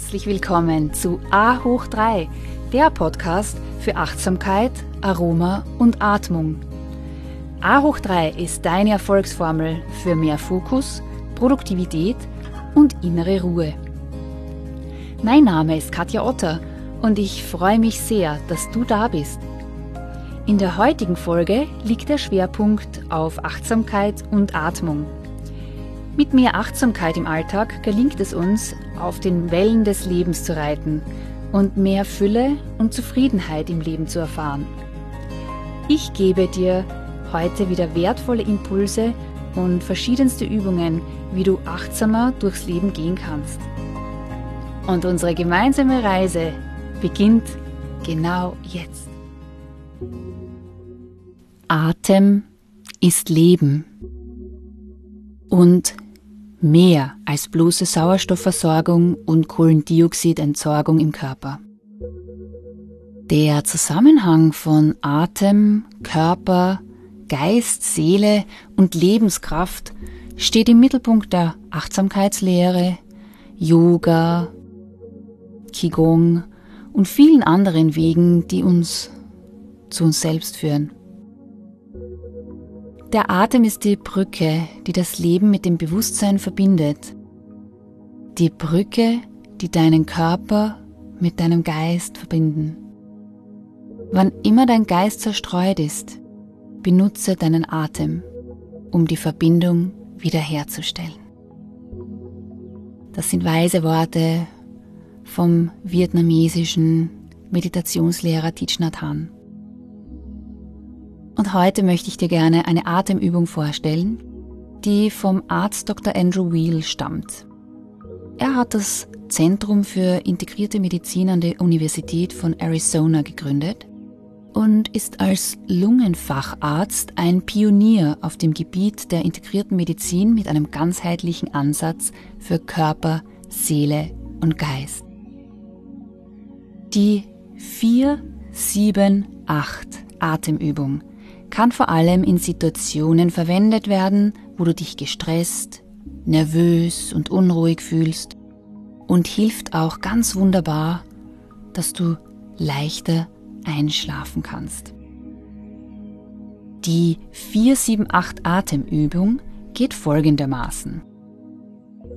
Herzlich willkommen zu A hoch 3, der Podcast für Achtsamkeit, Aroma und Atmung. A hoch 3 ist deine Erfolgsformel für mehr Fokus, Produktivität und innere Ruhe. Mein Name ist Katja Otter und ich freue mich sehr, dass du da bist. In der heutigen Folge liegt der Schwerpunkt auf Achtsamkeit und Atmung. Mit mehr Achtsamkeit im Alltag gelingt es uns, auf den Wellen des Lebens zu reiten und mehr Fülle und Zufriedenheit im Leben zu erfahren. Ich gebe dir heute wieder wertvolle Impulse und verschiedenste Übungen, wie du achtsamer durchs Leben gehen kannst. Und unsere gemeinsame Reise beginnt genau jetzt. Atem ist Leben und mehr als bloße Sauerstoffversorgung und Kohlendioxidentsorgung im Körper. Der Zusammenhang von Atem, Körper, Geist, Seele und Lebenskraft steht im Mittelpunkt der Achtsamkeitslehre, Yoga, Qigong und vielen anderen Wegen, die uns zu uns selbst führen. Der Atem ist die Brücke, die das Leben mit dem Bewusstsein verbindet. Die Brücke, die deinen Körper mit deinem Geist verbinden. Wann immer dein Geist zerstreut ist, benutze deinen Atem, um die Verbindung wiederherzustellen. Das sind weise Worte vom vietnamesischen Meditationslehrer Thich Nhat Hanh. Und heute möchte ich dir gerne eine Atemübung vorstellen, die vom Arzt Dr. Andrew Wheel stammt. Er hat das Zentrum für integrierte Medizin an der Universität von Arizona gegründet und ist als Lungenfacharzt ein Pionier auf dem Gebiet der integrierten Medizin mit einem ganzheitlichen Ansatz für Körper, Seele und Geist. Die 4-7-8 Atemübung kann vor allem in Situationen verwendet werden, wo du dich gestresst, nervös und unruhig fühlst und hilft auch ganz wunderbar, dass du leichter einschlafen kannst. Die 478 Atemübung geht folgendermaßen.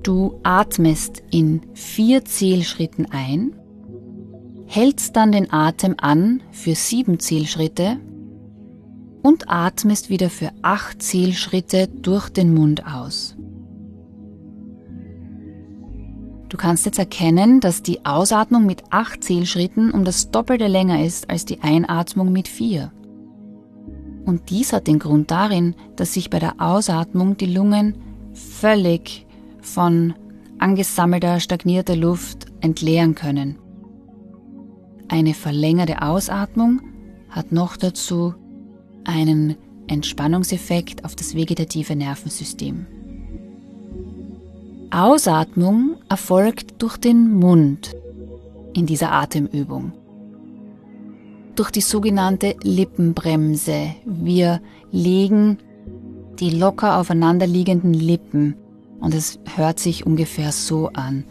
Du atmest in vier Zählschritten ein, hältst dann den Atem an für sieben Zählschritte und atmest wieder für acht Zählschritte durch den Mund aus. Du kannst jetzt erkennen, dass die Ausatmung mit acht Zählschritten um das Doppelte länger ist als die Einatmung mit vier. Und dies hat den Grund darin, dass sich bei der Ausatmung die Lungen völlig von angesammelter, stagnierter Luft entleeren können. Eine verlängerte Ausatmung hat noch dazu einen Entspannungseffekt auf das vegetative Nervensystem. Ausatmung erfolgt durch den Mund in dieser Atemübung. Durch die sogenannte Lippenbremse. Wir legen die locker aufeinanderliegenden Lippen und es hört sich ungefähr so an.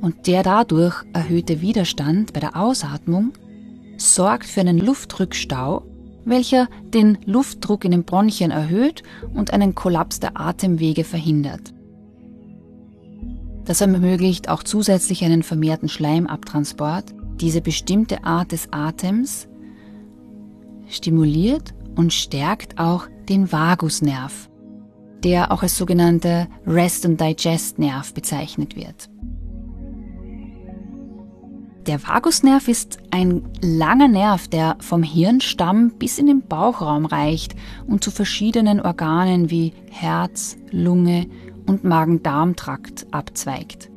Und der dadurch erhöhte Widerstand bei der Ausatmung sorgt für einen Luftrückstau, welcher den Luftdruck in den Bronchien erhöht und einen Kollaps der Atemwege verhindert. Das ermöglicht auch zusätzlich einen vermehrten Schleimabtransport. Diese bestimmte Art des Atems stimuliert und stärkt auch den Vagusnerv, der auch als sogenannter Rest- and Digest-Nerv bezeichnet wird. Der Vagusnerv ist ein langer Nerv, der vom Hirnstamm bis in den Bauchraum reicht und zu verschiedenen Organen wie Herz, Lunge und Magen-Darm-Trakt abzweigt.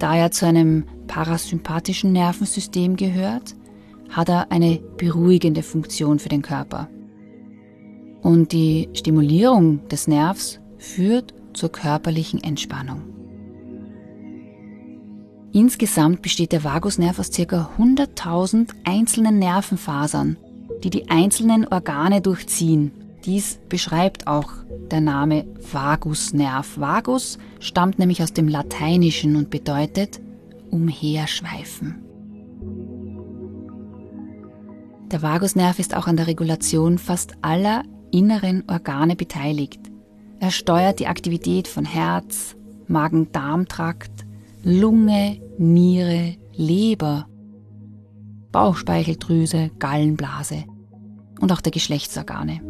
Da er zu einem parasympathischen Nervensystem gehört, hat er eine beruhigende Funktion für den Körper. Und die Stimulierung des Nervs führt zur körperlichen Entspannung. Insgesamt besteht der Vagusnerv aus ca. 100.000 einzelnen Nervenfasern, die die einzelnen Organe durchziehen. Dies beschreibt auch der Name Vagusnerv. Vagus stammt nämlich aus dem Lateinischen und bedeutet umherschweifen. Der Vagusnerv ist auch an der Regulation fast aller inneren Organe beteiligt. Er steuert die Aktivität von Herz, Magen-Darm-Trakt, Lunge, Niere, Leber, Bauchspeicheldrüse, Gallenblase und auch der Geschlechtsorgane.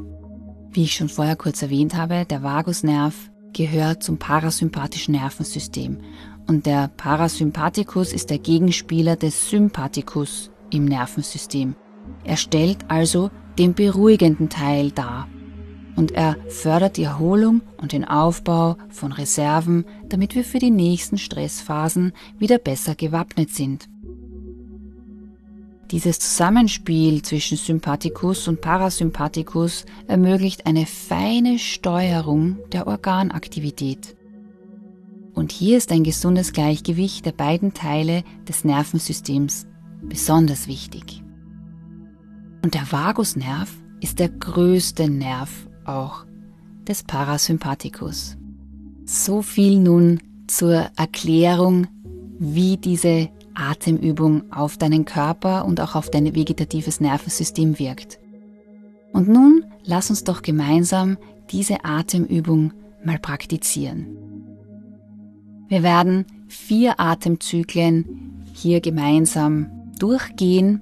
Wie ich schon vorher kurz erwähnt habe, der Vagusnerv gehört zum parasympathischen Nervensystem und der Parasympathikus ist der Gegenspieler des Sympathikus im Nervensystem. Er stellt also den beruhigenden Teil dar und er fördert die Erholung und den Aufbau von Reserven, damit wir für die nächsten Stressphasen wieder besser gewappnet sind. Dieses Zusammenspiel zwischen Sympathikus und Parasympathikus ermöglicht eine feine Steuerung der Organaktivität. Und hier ist ein gesundes Gleichgewicht der beiden Teile des Nervensystems besonders wichtig. Und der Vagusnerv ist der größte Nerv auch des Parasympathikus. So viel nun zur Erklärung, wie diese Atemübung auf deinen Körper und auch auf dein vegetatives Nervensystem wirkt. Und nun lass uns doch gemeinsam diese Atemübung mal praktizieren. Wir werden vier Atemzyklen hier gemeinsam durchgehen.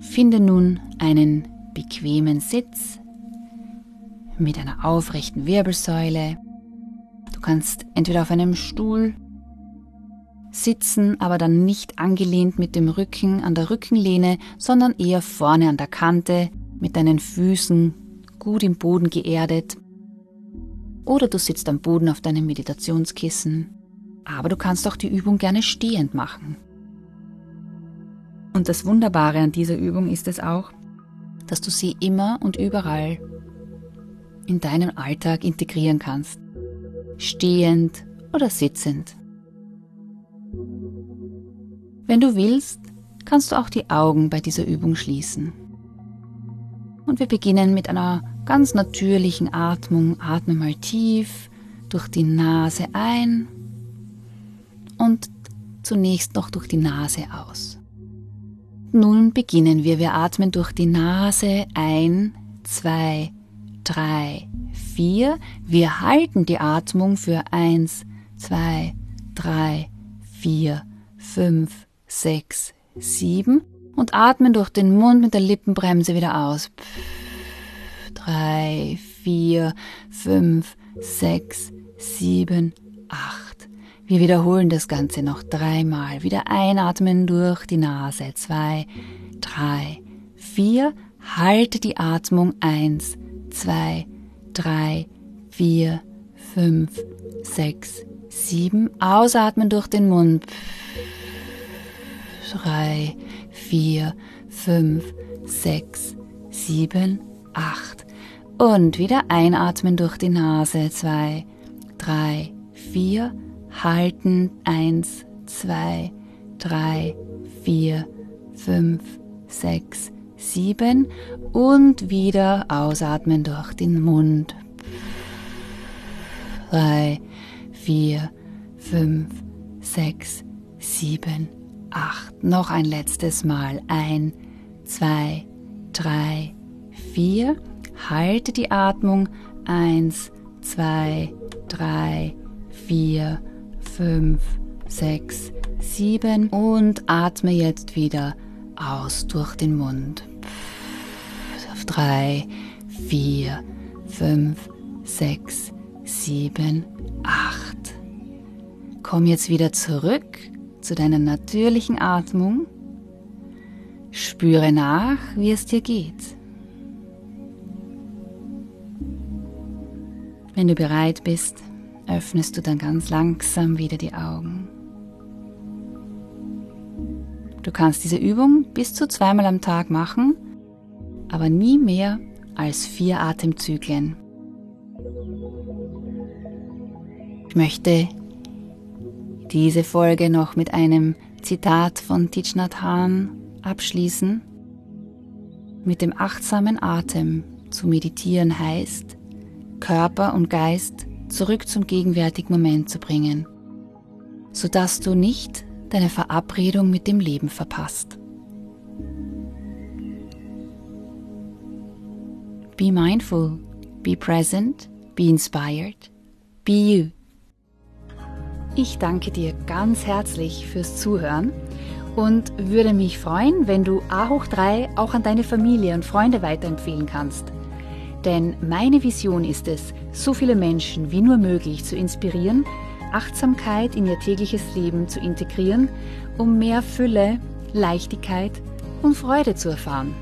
Finde nun einen bequemen Sitz mit einer aufrechten Wirbelsäule. Du kannst entweder auf einem Stuhl sitzen, aber dann nicht angelehnt mit dem Rücken an der Rückenlehne, sondern eher vorne an der Kante mit deinen Füßen gut im Boden geerdet. Oder du sitzt am Boden auf deinem Meditationskissen. Aber du kannst auch die Übung gerne stehend machen. Und das Wunderbare an dieser Übung ist es auch, dass du sie immer und überall in deinen Alltag integrieren kannst. Stehend oder sitzend. Wenn du willst, kannst du auch die Augen bei dieser Übung schließen. Und wir beginnen mit einer ganz natürlichen Atmung. Atme mal tief durch die Nase ein und zunächst noch durch die Nase aus. Nun beginnen wir. Wir atmen durch die Nase ein, zwei, drei, vier. Wir halten die Atmung für eins, zwei, drei, vier, fünf, sechs, sieben und atmen durch den Mund mit der Lippenbremse wieder aus. Drei, vier, fünf, sechs, sieben, acht. Wir wiederholen das Ganze noch dreimal. Wieder einatmen durch die Nase. Zwei, drei, vier. Halte die Atmung. Eins, zwei, drei, vier, fünf, sechs, sieben. Ausatmen durch den Mund. Drei, vier, fünf, sechs, sieben, acht. Und wieder einatmen durch die Nase. Zwei, drei, vier. Halten. Eins, zwei, drei, vier, fünf, sechs, sieben und wieder ausatmen durch den Mund. Drei, vier, fünf, sechs, sieben, acht. Noch ein letztes Mal. Ein, zwei, drei, vier. Halte die Atmung. Eins, zwei, drei, vier, fünf, sechs, sieben und atme jetzt wieder aus durch den Mund. Auf drei, vier, fünf, sechs, sieben, acht. Komm jetzt wieder zurück zu deiner natürlichen Atmung. Spüre nach, wie es dir geht. Wenn du bereit bist, öffnest du dann ganz langsam wieder die Augen. Du kannst diese Übung bis zu zweimal am Tag machen, aber nie mehr als vier Atemzyklen. Ich möchte diese Folge noch mit einem Zitat von Thich Nhat abschließen. Mit dem achtsamen Atem Zu meditieren heißt, Körper und Geist zurück zum gegenwärtigen Moment zu bringen, sodass du nicht deine Verabredung mit dem Leben verpasst. Be mindful, be present, be inspired, be you. Ich danke dir ganz herzlich fürs Zuhören und würde mich freuen, wenn du A hoch 3 auch an deine Familie und Freunde weiterempfehlen kannst. Denn meine Vision ist es, so viele Menschen wie nur möglich zu inspirieren, Achtsamkeit in ihr tägliches Leben zu integrieren, um mehr Fülle, Leichtigkeit und Freude zu erfahren.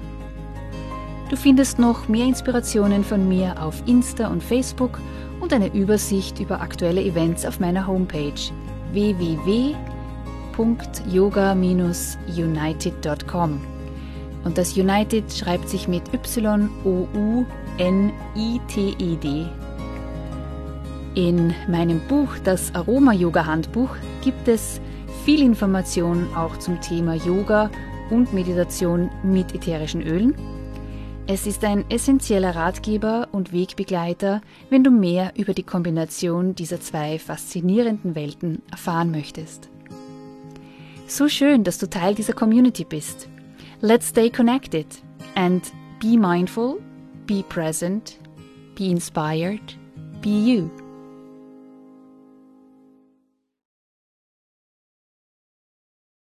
Du findest noch mehr Inspirationen von mir auf Insta und Facebook und eine Übersicht über aktuelle Events auf meiner Homepage www.yoga-united.com. Und das United schreibt sich mit Y-O-U-N-I-T-E-D. In meinem Buch, das Aroma-Yoga-Handbuch, gibt es viel Information auch zum Thema Yoga und Meditation mit ätherischen Ölen es ist ein essentieller Ratgeber und Wegbegleiter, wenn du mehr über die Kombination dieser zwei faszinierenden Welten erfahren möchtest. So schön, dass du Teil dieser Community bist. Let's stay connected and be mindful, be present, be inspired, be you.